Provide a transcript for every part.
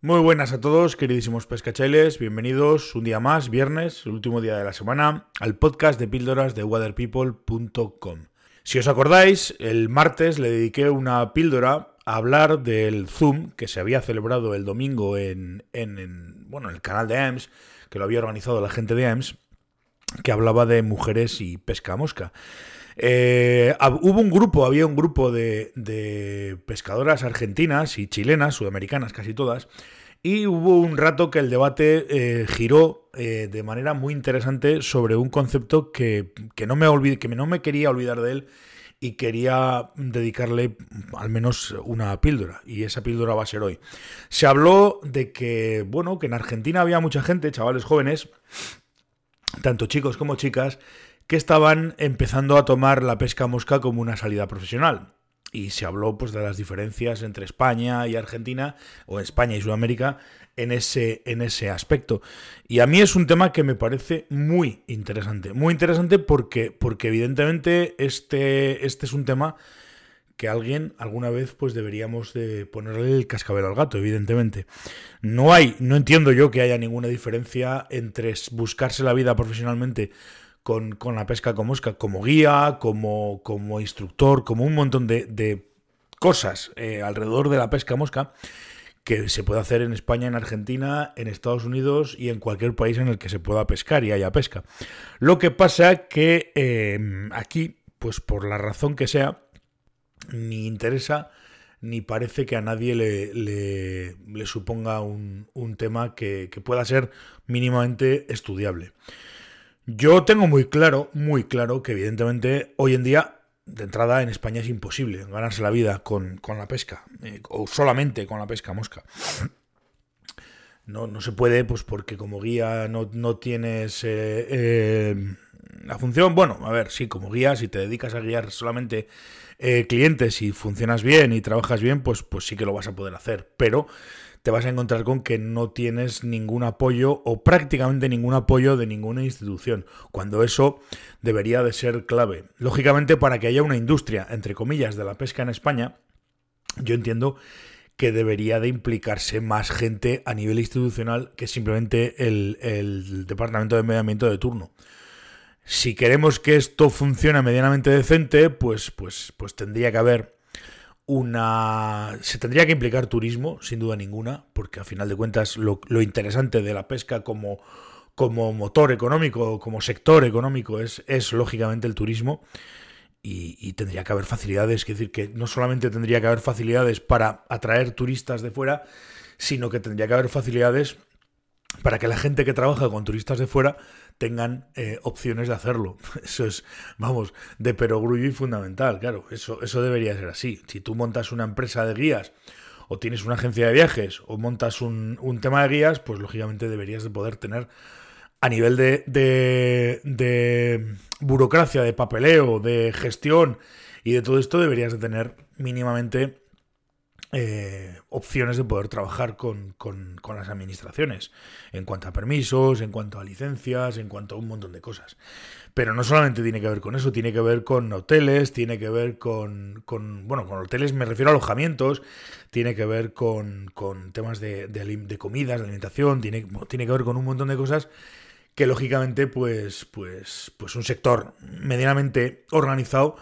Muy buenas a todos, queridísimos pescacheles. Bienvenidos un día más, viernes, el último día de la semana, al podcast de píldoras de waterpeople.com. Si os acordáis, el martes le dediqué una píldora a hablar del Zoom que se había celebrado el domingo en, bueno, en el canal de EMS, que lo había organizado la gente de EMS, que hablaba de mujeres y pesca mosca. Eh, hubo un grupo, había un grupo de, pescadoras argentinas y chilenas, sudamericanas casi todas, y hubo un rato que el debate eh, giró eh, de manera muy interesante sobre un concepto que, no me que no me quería olvidar de él y quería dedicarle al menos una píldora, y esa píldora va a ser hoy. Se habló de que, bueno, que en Argentina había mucha gente, chavales jóvenes, tanto chicos como chicas, que estaban empezando a tomar la pesca mosca como una salida profesional. Y se habló pues, de las diferencias entre España y Argentina, o España y Sudamérica, en ese, en ese aspecto. Y a mí es un tema que me parece muy interesante. Muy interesante porque, porque evidentemente este, este es un tema que alguien alguna vez pues deberíamos de ponerle el cascabel al gato, evidentemente. No hay, no entiendo yo que haya ninguna diferencia entre buscarse la vida profesionalmente con, la pesca con mosca, como guía, como, como instructor, como un montón de, cosas eh, alrededor de la pesca mosca que se puede hacer en España, en Argentina, en Estados Unidos y en cualquier país en el que se pueda pescar y haya pesca. Lo que pasa que em, aquí, pues por la razón que sea, ni interesa ni parece que a nadie le, le, suponga un, un tema que, que, pueda ser mínimamente estudiable. Yo tengo muy claro, muy claro que evidentemente hoy en día, de entrada en España es imposible ganarse la vida con, la pesca, eh, o solamente con la pesca mosca. No, no se puede, pues porque como guía no, tienes eh, eh, la función. Bueno, a ver, sí, como guía, si te dedicas a guiar solamente clientes y funcionas bien y trabajas bien, pues, pues sí que lo vas a poder hacer. Pero te vas a encontrar con que no tienes ningún apoyo o prácticamente ningún apoyo de ninguna institución, cuando eso debería de ser clave. Lógicamente, para que haya una industria, entre comillas, de la pesca en España, yo entiendo que debería de implicarse más gente a nivel institucional que simplemente el, el Departamento de Medio Ambiente de turno si queremos que esto funcione medianamente decente, pues, pues, pues tendría que haber una... Se tendría que implicar turismo, sin duda ninguna, porque a final de cuentas lo, interesante de la pesca como, como motor económico, como sector económico, es, es lógicamente el turismo. Y, tendría que haber facilidades, es decir, que no solamente tendría que haber facilidades para atraer turistas de fuera, sino que tendría que haber facilidades para que la gente que trabaja con turistas de fuera tengan eh, opciones de hacerlo. Eso es, vamos, de perogrullo y fundamental, claro, eso, eso debería ser así. Si tú montas una empresa de guías o tienes una agencia de viajes o montas un, tema de guías, pues lógicamente deberías de poder tener a nivel de, de, de burocracia, de papeleo, de gestión y de todo esto deberías de tener mínimamente eh, opciones de poder trabajar con, las administraciones en cuanto a permisos, en cuanto a licencias, en cuanto a un montón de cosas. Pero no solamente tiene que ver con eso, tiene que ver con hoteles, tiene que ver con, bueno, con hoteles me refiero a alojamientos, tiene que ver con, temas de, de, comidas, de alimentación, tiene, tiene que ver con un montón de cosas que lógicamente pues, pues, pues un sector medianamente organizado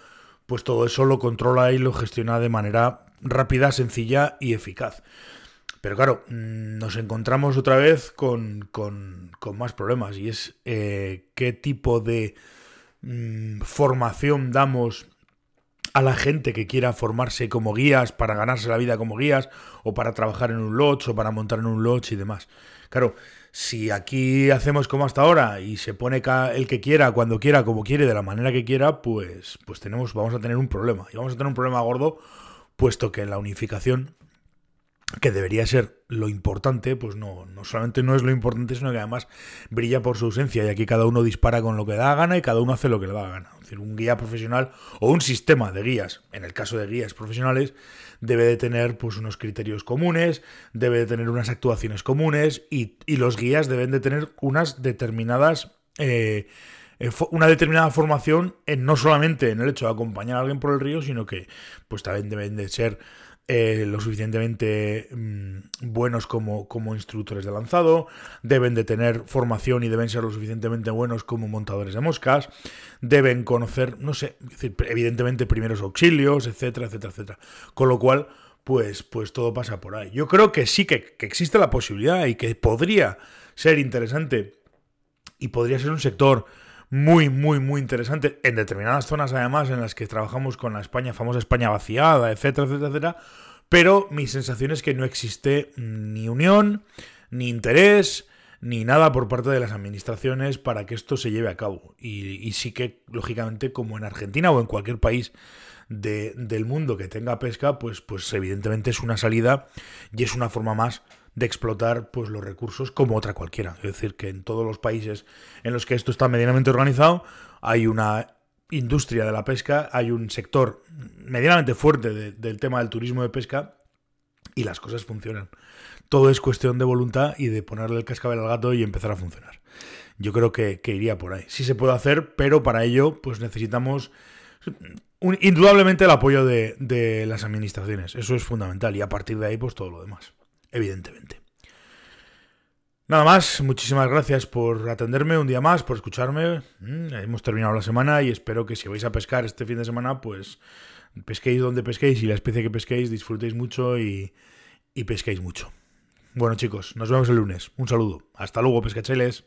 pues todo eso lo controla y lo gestiona de manera rápida, sencilla y eficaz. Pero claro, mm, nos encontramos otra vez con, más problemas y es eh, qué tipo de mm, formación damos a la gente que quiera formarse como guías para ganarse la vida como guías o para trabajar en un lodge o para montar en un lodge y demás. Claro, si aquí hacemos como hasta ahora y se pone el que quiera, cuando quiera, como quiere, de la manera que quiera, pues, pues tenemos, vamos a tener un problema. Y vamos a tener un problema gordo puesto que la unificación, que debería ser lo importante, pues no, no solamente no es lo importante, sino que además brilla por su ausencia y aquí cada uno dispara con lo que da gana y cada uno hace lo que le da gana. Es decir, un guía profesional o un sistema de guías, en el caso de guías profesionales, debe de tener pues unos criterios comunes, debe de tener unas actuaciones comunes y, los guías deben de tener unas determinadas... Eh, una determinada formación en no solamente en el hecho de acompañar a alguien por el río, sino que pues también deben de ser eh, lo suficientemente mm, buenos como, como instructores de lanzado, deben de tener formación y deben ser lo suficientemente buenos como montadores de moscas, deben conocer, no sé, evidentemente primeros auxilios, etcétera, etcétera, etcétera. Con lo cual, pues, pues todo pasa por ahí. Yo creo que sí que, que existe la posibilidad y que podría ser interesante y podría ser un sector muy, muy, muy interesante en determinadas zonas, además, en las que trabajamos con la España, famosa España vaciada, etcétera, etcétera, etcétera. Pero mi sensación es que no existe ni unión, ni interés, ni nada por parte de las administraciones para que esto se lleve a cabo. Y, sí que, lógicamente, como en Argentina o en cualquier país del mundo que tenga pesca, pues, pues evidentemente es una salida y es una forma más de explotar pues, los recursos como otra cualquiera. Es decir, que en todos los países en los que esto está medianamente organizado hay una industria de la pesca, hay un sector medianamente fuerte del tema del turismo de pesca y las cosas funcionan. Todo es cuestión de voluntad y de ponerle el cascabel al gato y empezar a funcionar. Yo creo que, iría por ahí. Sí se puede hacer, pero para ello pues necesitamos indudablemente el apoyo de, de las administraciones. Eso es fundamental y a partir de ahí pues todo lo demás evidentemente. Nada más, muchísimas gracias por atenderme un día más, por escucharme. Mm, hemos terminado la semana y espero que si vais a pescar este fin de semana, pues pesquéis donde pesquéis y la especie que pesquéis disfrutéis mucho y, y pesquéis mucho. Bueno chicos, nos vemos el lunes. Un saludo. Hasta luego, pescacheles.